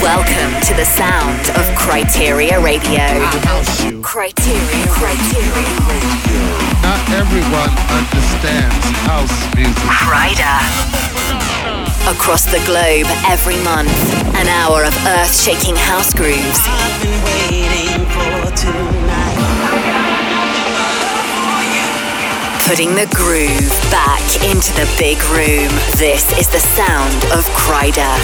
Welcome to the sound of Kryteria Radio. Kryteria, Kryteria. Not everyone understands house music. Kryder. Across the globe every month, an hour of earth shaking house grooves. Putting the groove back into the big room. This is the sound of Kryder.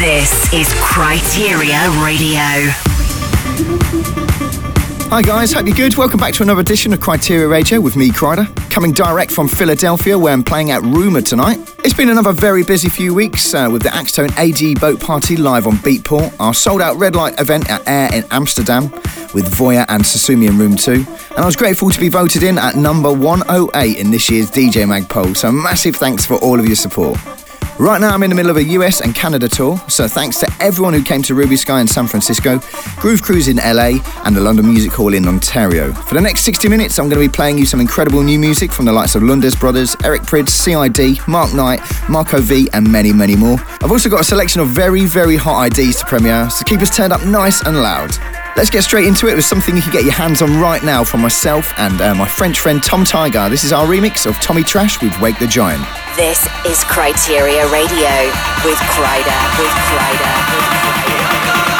This is Kryteria Radio. Hi guys, hope you're good. Welcome back to another edition of Kryteria Radio with me, Kryder, coming direct from Philadelphia where I'm playing at Rumour tonight. It's been another very busy few weeks uh, with the Axtone AD Boat Party live on Beatport, our sold out red light event at Air in Amsterdam with Voya and Sosumi in Room 2, and I was grateful to be voted in at number 108 in this year's DJ Mag poll, so massive thanks for all of your support. Right now, I'm in the middle of a US and Canada tour, so thanks to everyone who came to Ruby Skye in San Francisco, Groove Cruise in LA, and the London Music Hall in Ontario. For the next 60 minutes, I'm going to be playing you some incredible new music from the likes of Lundes Brothers, Eric Prydz, CID, Mark Knight, Marco V, and many, many more. I've also got a selection of very, very hot IDs to premiere, so keep us turned up nice and loud. Let's get straight into it with something you can get your hands on right now from myself and uh, my French friend Tom Tiger. This is our remix of Tommy Trash with Wake the Giant. This is Kryteria Radio with Kryder, with Kryder, with Kryder.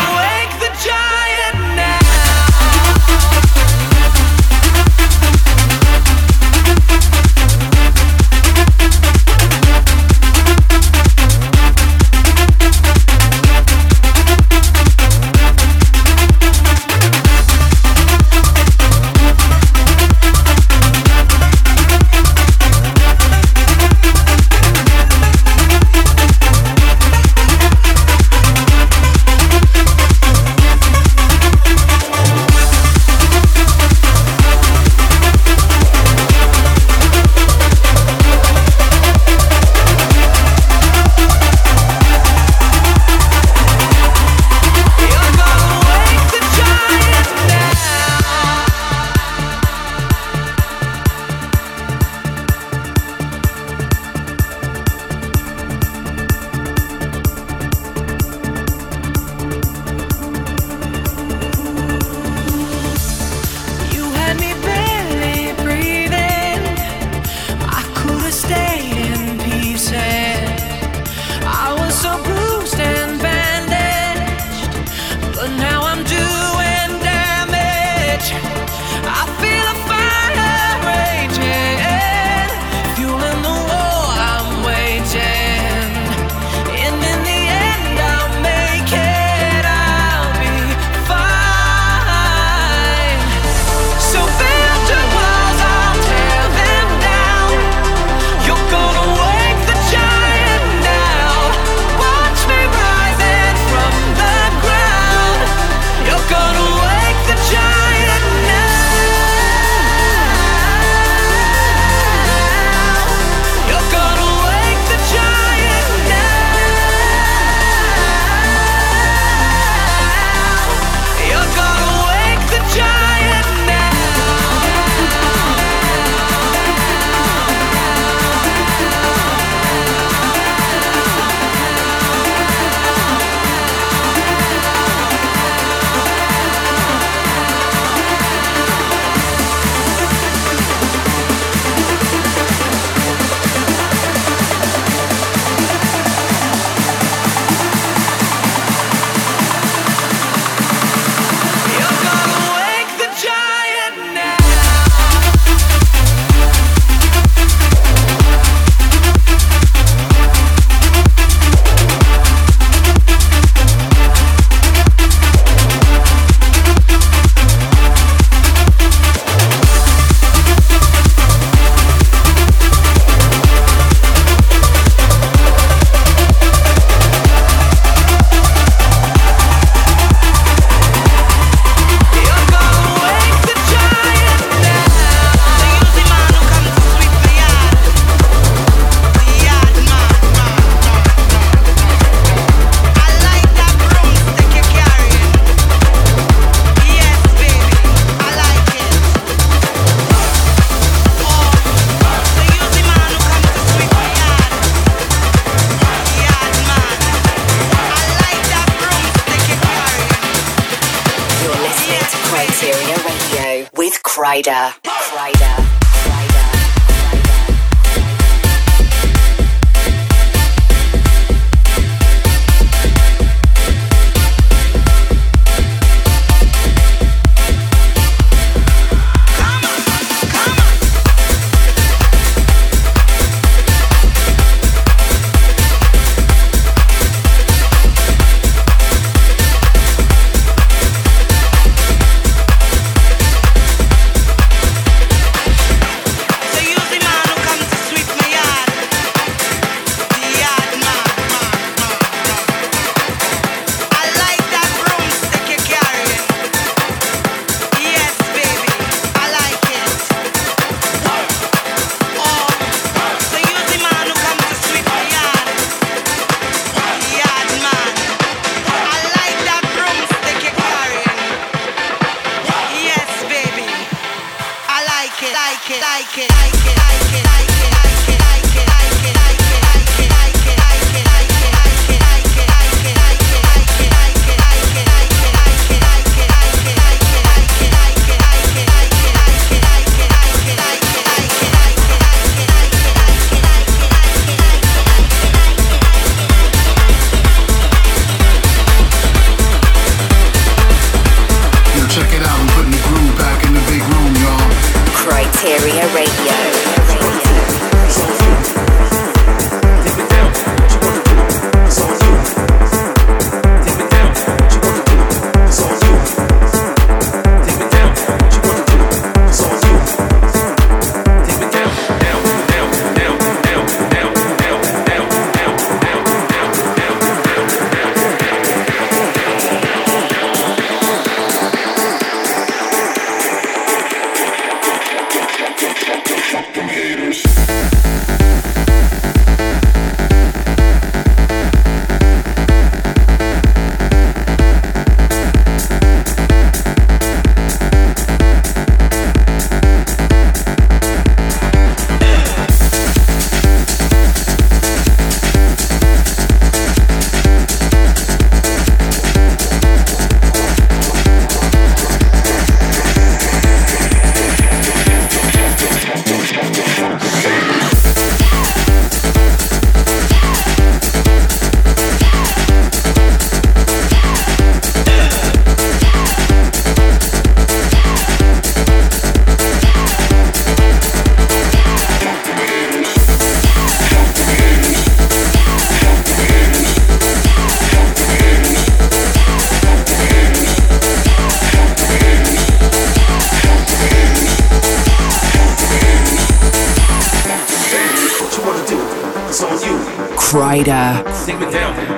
take me down.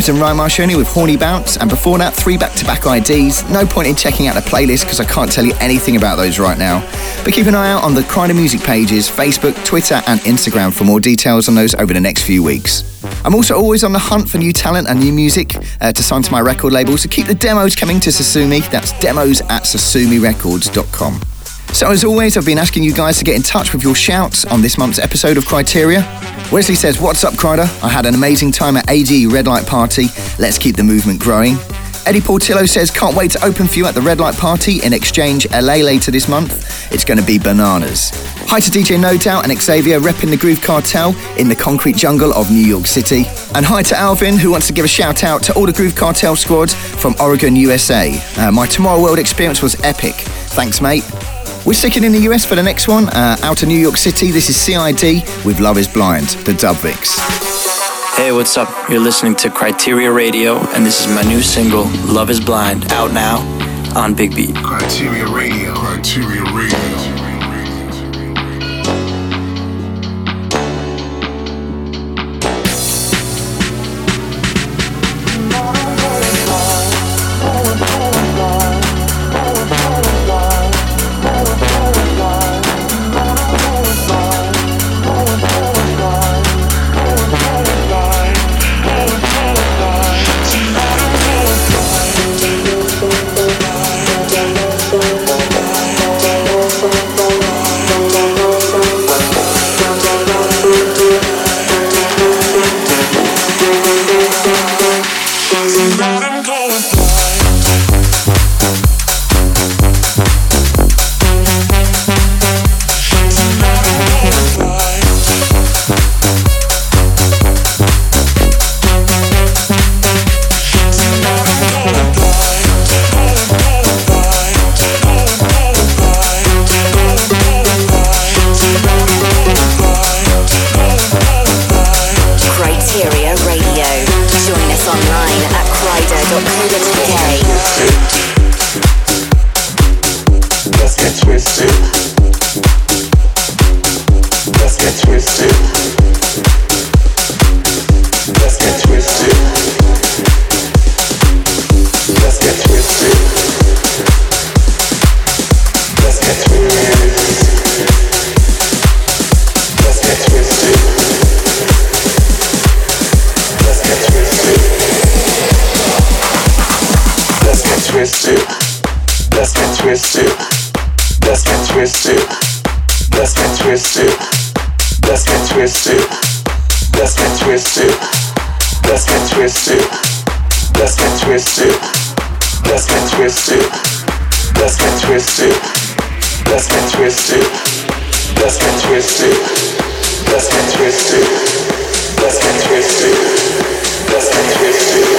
James and Ryan Marcioni with Horny Bounce, and before that, three back to back IDs. No point in checking out the playlist because I can't tell you anything about those right now. But keep an eye out on the Kryder Music pages, Facebook, Twitter, and Instagram for more details on those over the next few weeks. I'm also always on the hunt for new talent and new music uh, to sign to my record label, so keep the demos coming to Sosumi. That's demos at sosumirecords.com. So, as always, I've been asking you guys to get in touch with your shouts on this month's episode of Kryteria. Wesley says, What's up, Kryder? I had an amazing time at AD Red Light Party. Let's keep the movement growing. Eddie Portillo says, Can't wait to open for you at the Red Light Party in Exchange LA later this month. It's going to be bananas. Hi to DJ No Doubt and Xavier repping the Groove Cartel in the concrete jungle of New York City. And hi to Alvin, who wants to give a shout out to all the Groove Cartel squad from Oregon, USA. Uh, my Tomorrow World experience was epic. Thanks, mate. We're sticking in the US for the next one, uh, out of New York City. This is CID with Love is Blind, the Dubvix. Hey, what's up? You're listening to Kryteria Radio, and this is my new single, Love is Blind, out now on Big Beat. Kryteria Radio. Kryteria Radio. Let's get twisted twisted. Let's get twisted. Let's get twisted. Let's get twisted. Let's get twisted. Let's get twisted. Let's get twisted. Let's get twisted. Let's get twisted. Let's get twisted. Let's get twisted. Let's get twisted. Let's get twisted.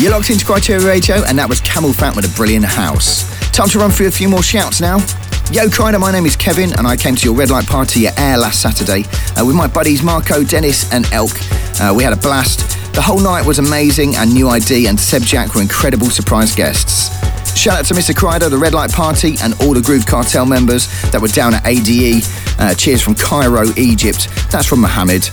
You're locked into Kryteria Radio, and that was Camel CamelPhat with a brilliant house. Time to run through a few more shouts now. Yo, Kryder, my name is Kevin, and I came to your red light party at Air last Saturday uh, with my buddies Marco, Dennis, and Elk. Uh, we had a blast. The whole night was amazing, and New ID and Seb Jack were incredible surprise guests. Shout out to Mr. Kryder, the Red Light Party, and all the Groove Cartel members that were down at ADE. Uh, cheers from Cairo, Egypt. That's from Mohammed.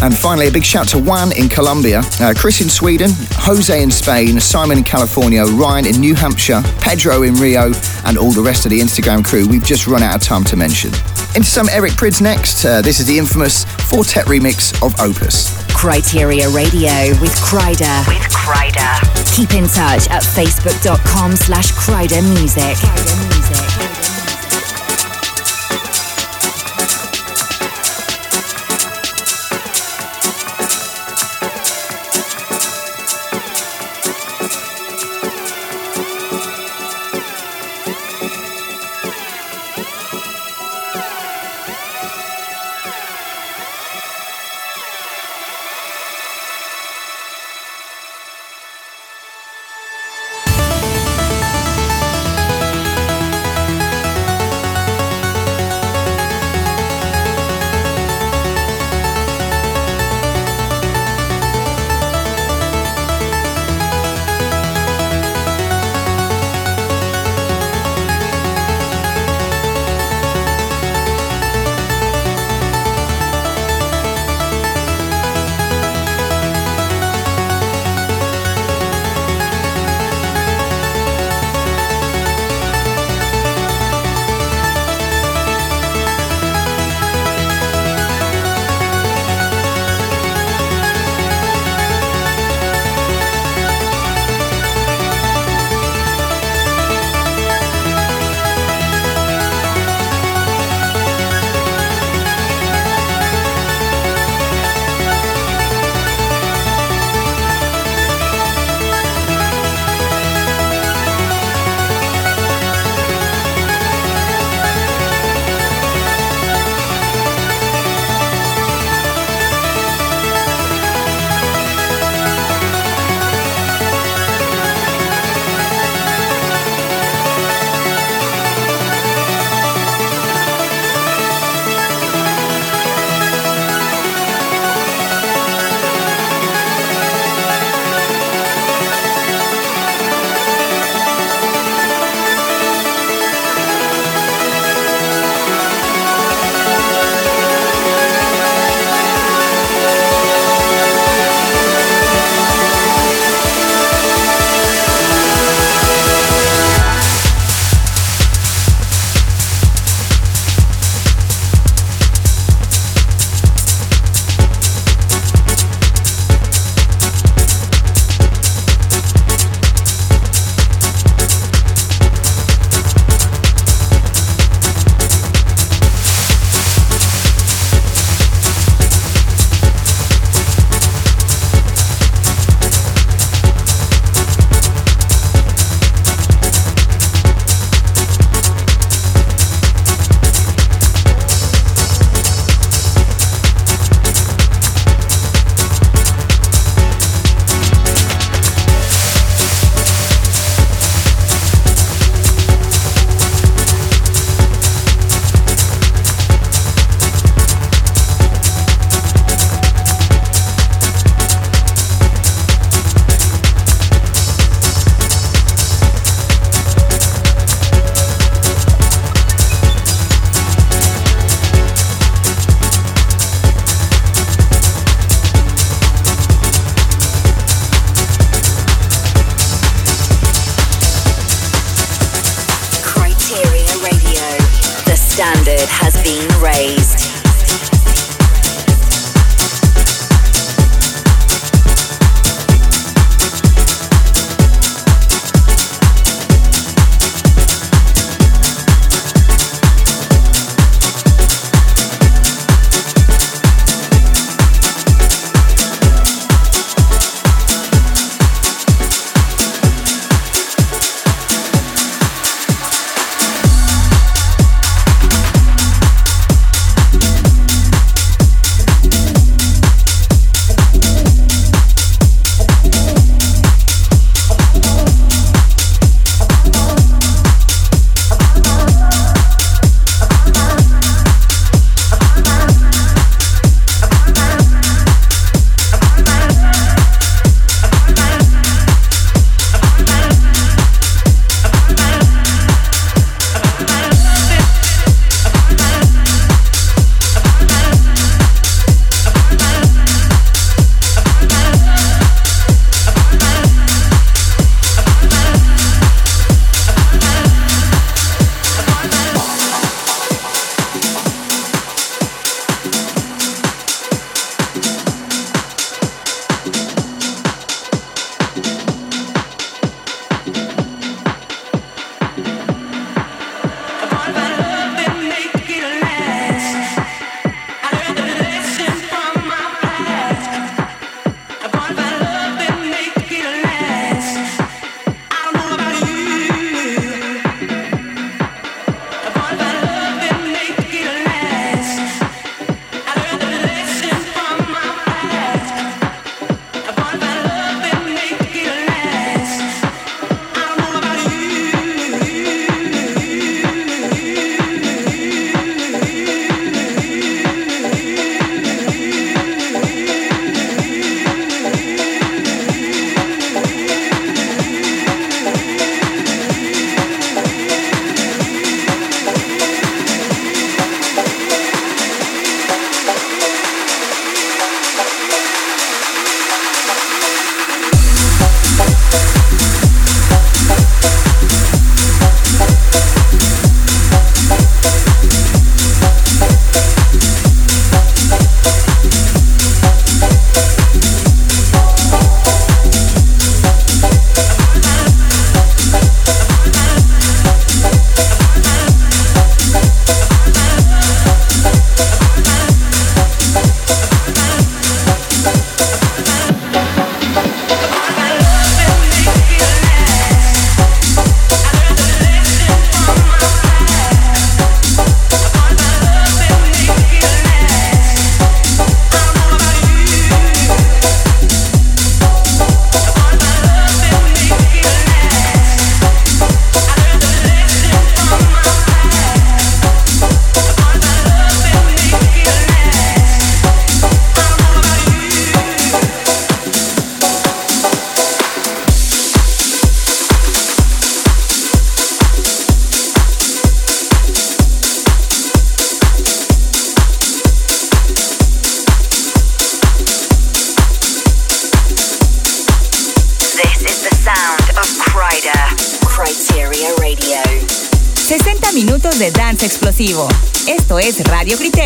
And finally, a big shout to Juan in Colombia, uh, Chris in Sweden, Jose in Spain, Simon in California, Ryan in New Hampshire, Pedro in Rio, and all the rest of the Instagram crew we've just run out of time to mention. Into some Eric Prydz next. Uh, this is the infamous Four Tet remix of Opus. Kryteria Radio with Kryder. With Kryder. Keep in touch at facebook.com slash Kryder Music. Kryder Music.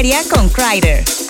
Radio Kryteria con Kryder.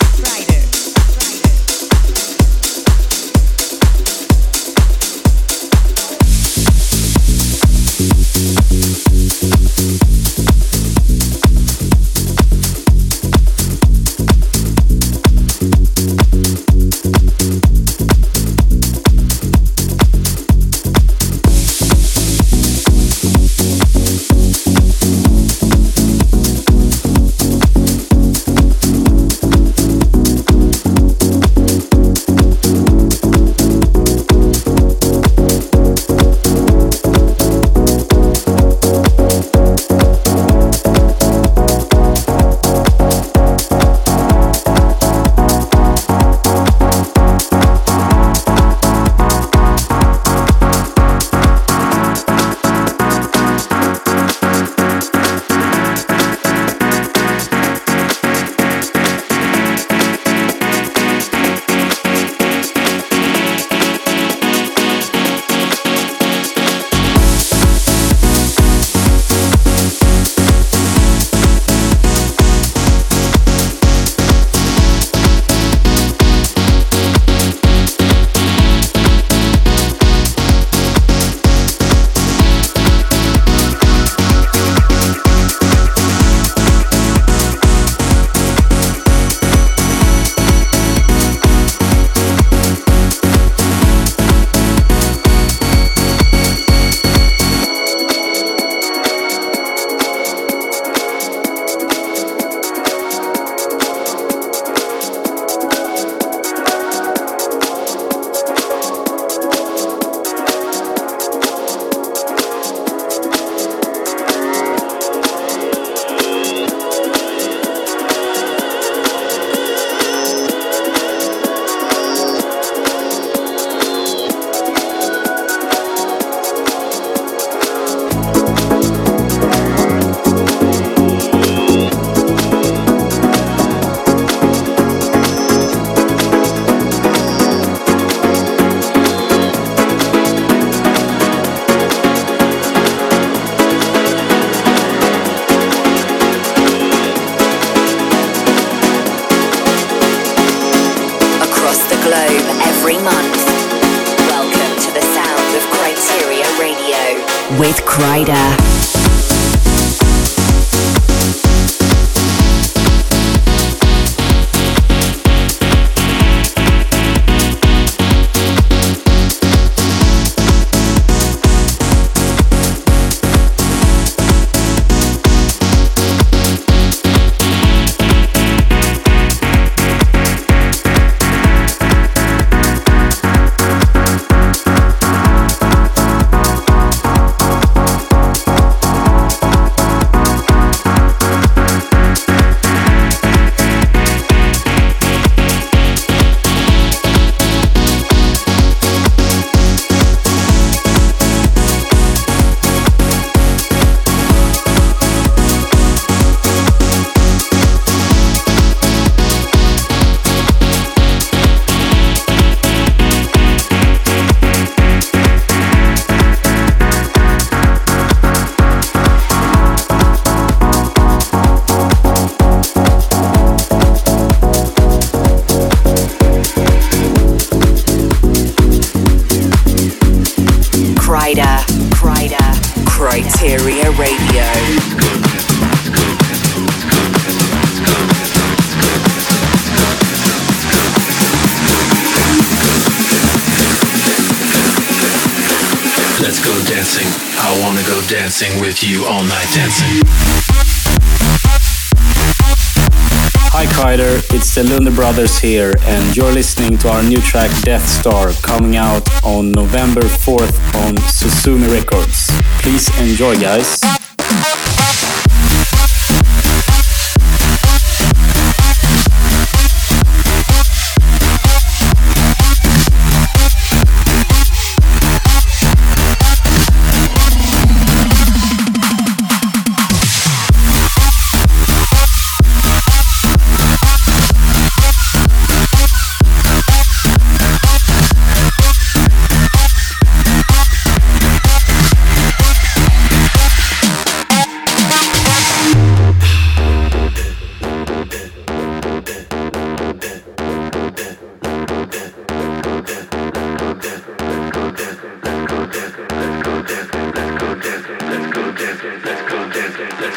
Here, and you're listening to our new track Death Star coming out on November 4th on Sosumi Records. Please enjoy, guys.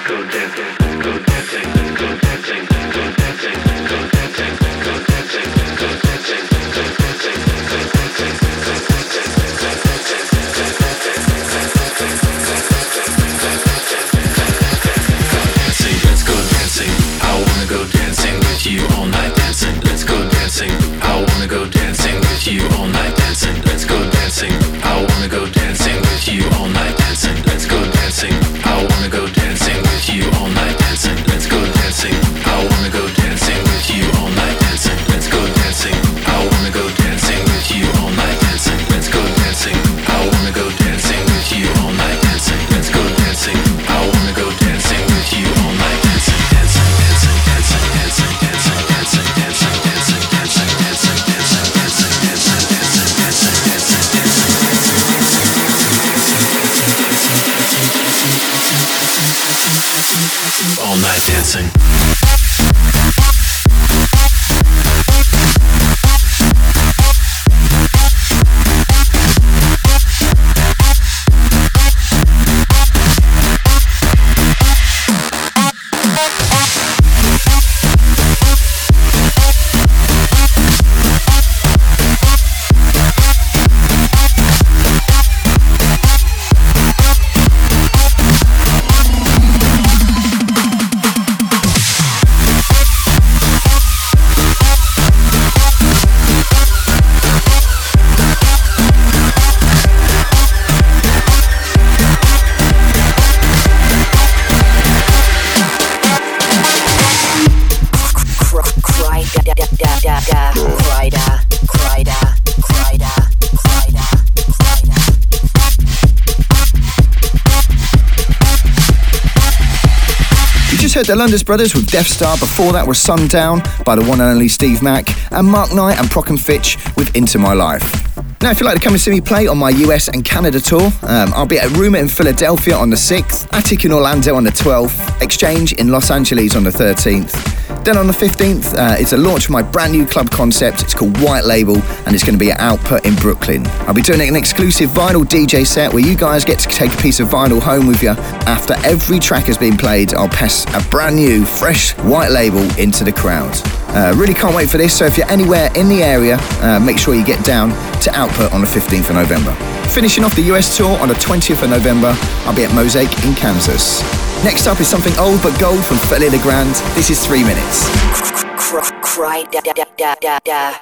go dancing, let's go dancing. Heard the London Brothers with Death Star. Before that was Sundown by the one and only Steve Mac, and Mark Knight and Prok and Fitch with Into My Life. Now, if you'd like to come and see me play on my US and Canada tour, um, I'll be at Rumor in Philadelphia on the 6th, Attic in Orlando on the 12th, Exchange in Los Angeles on the 13th. Then on the 15th, uh, it's a launch of my brand new club concept. It's called White Label, and it's going to be at Output in Brooklyn. I'll be doing an exclusive vinyl DJ set where you guys get to take a piece of vinyl home with you. After every track has been played, I'll pass a brand new, fresh White Label into the crowd. Uh, really can't wait for this. So if you're anywhere in the area, uh, make sure you get down to Output on the 15th of November. Finishing off the US tour on the 20th of November, I'll be at Mosaic in Kansas. Next up is something old but gold from Feli Legrand. This is three minutes. Cry da da da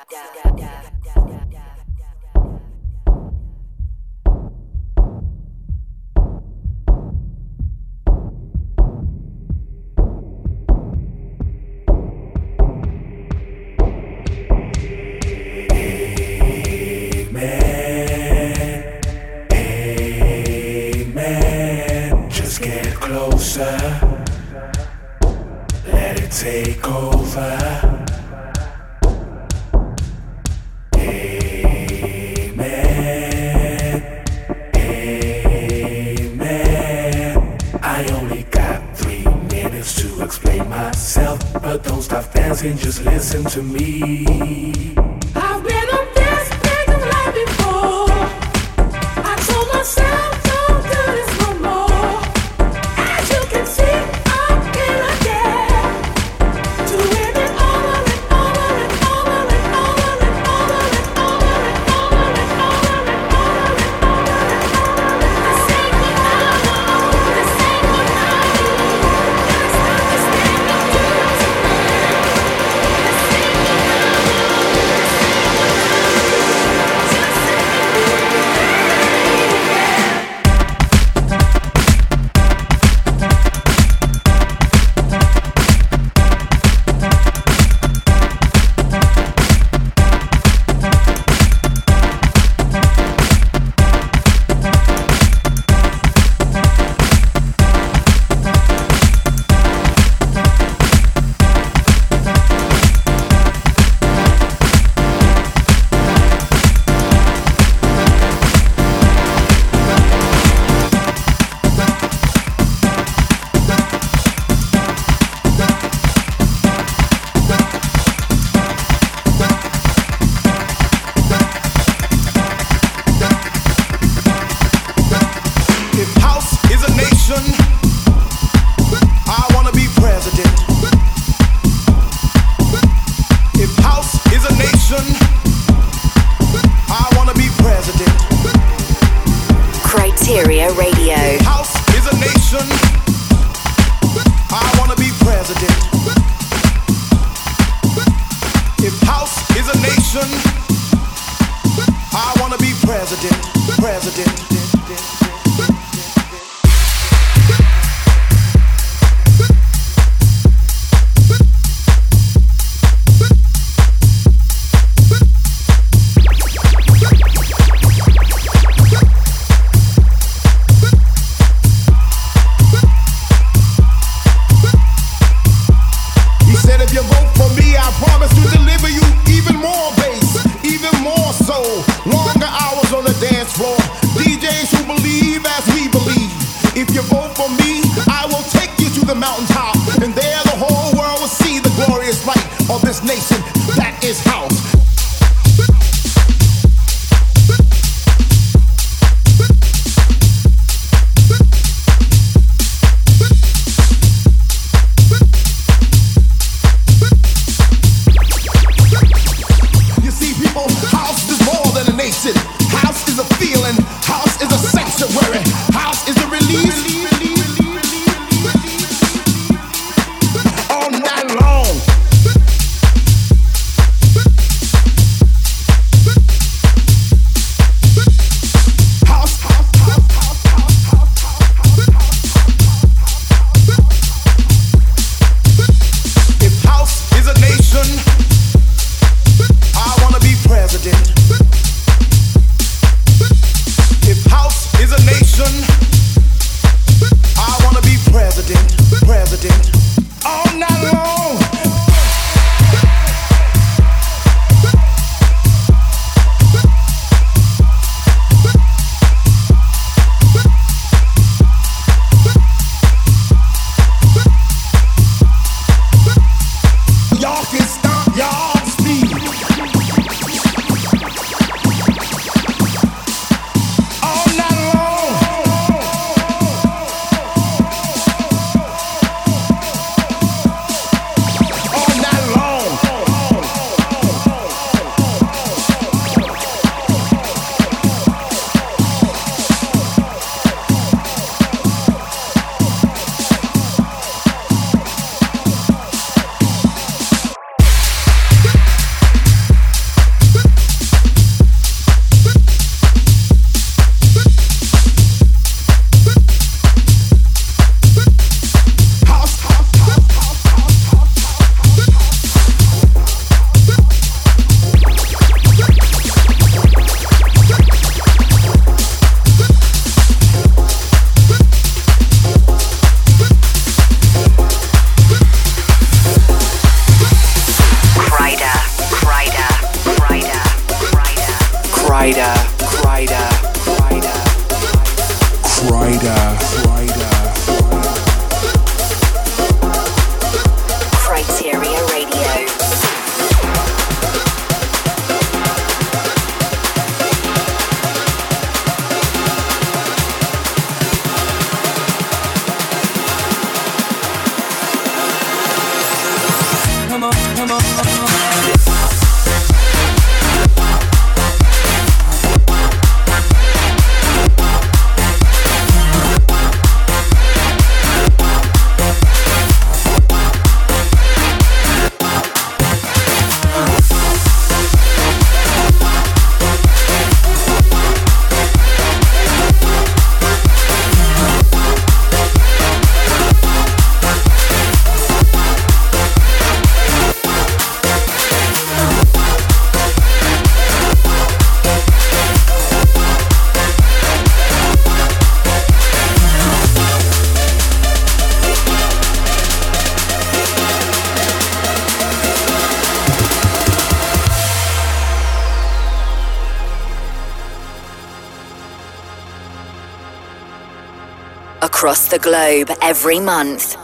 across the globe every month.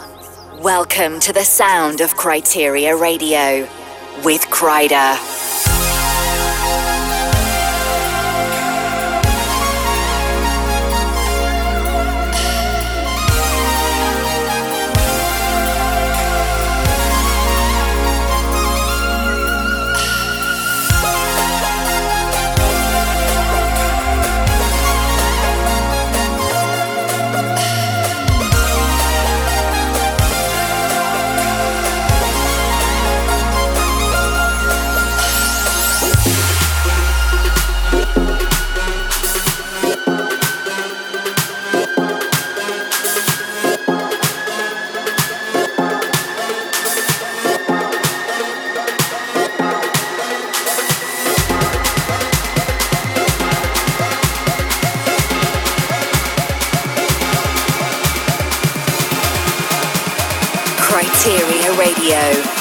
Welcome to the sound of Kryteria Radio with Kryder. Radio.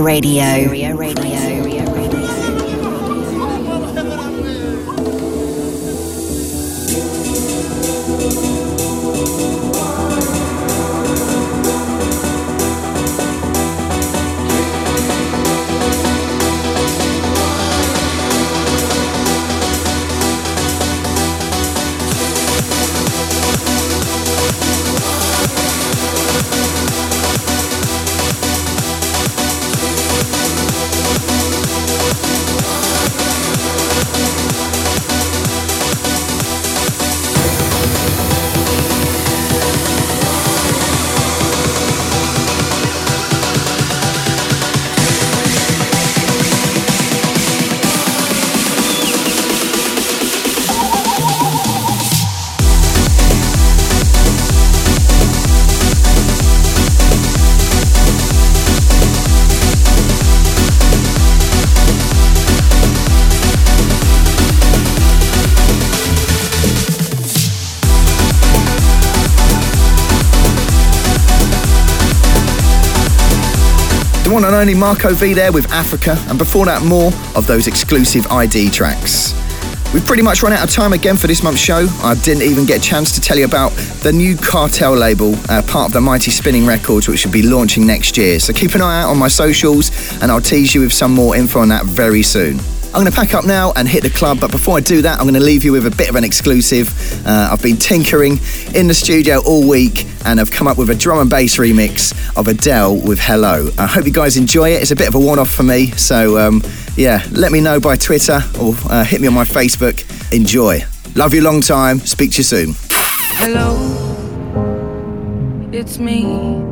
Radio. One and only Marco V there with Africa, and before that, more of those exclusive ID tracks. We've pretty much run out of time again for this month's show. I didn't even get a chance to tell you about the new Cartel label, uh, part of the Mighty Spinnin' Records, which will be launching next year. So keep an eye out on my socials, and I'll tease you with some more info on that very soon. I'm going to pack up now and hit the club, but before I do that, I'm going to leave you with a bit of an exclusive. Uh, I've been tinkering in the studio all week and I've come up with a drum and bass remix of Adele with Hello. I hope you guys enjoy it. It's a bit of a one off for me, so um, yeah, let me know by Twitter or uh, hit me on my Facebook. Enjoy. Love you long time. Speak to you soon. Hello, it's me.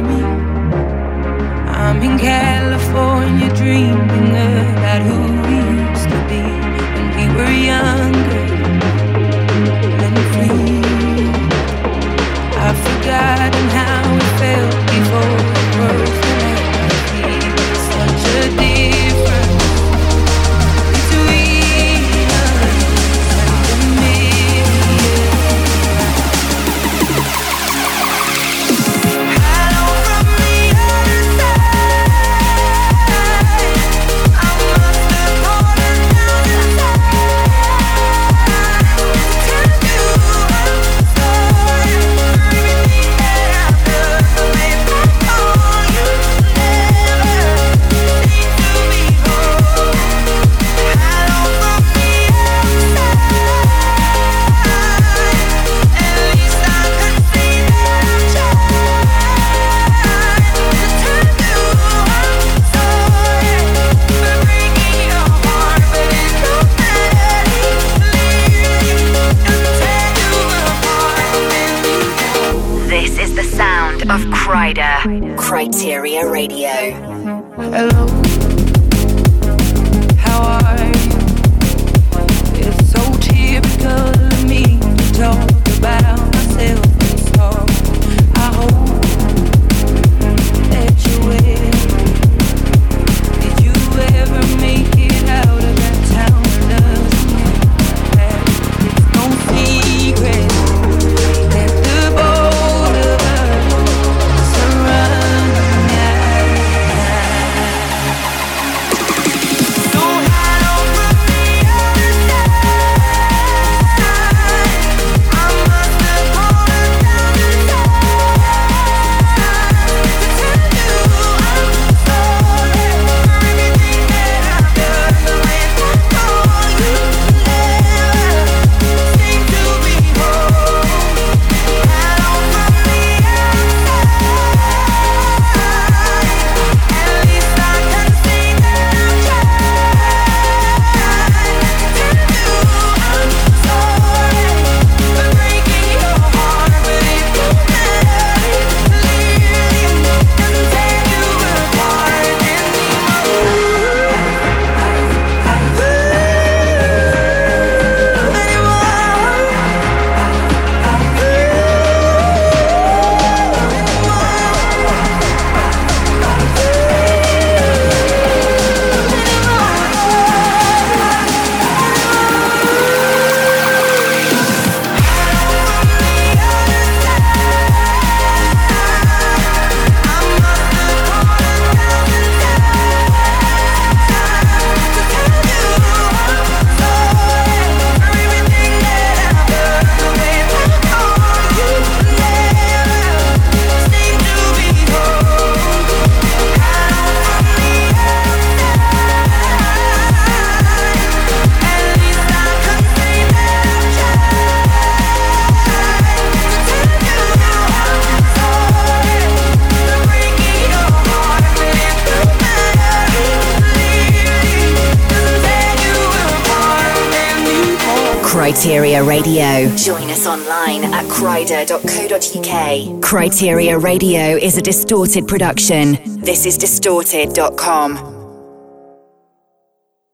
Kryteria Radio is a distorted production. This is distorted.com.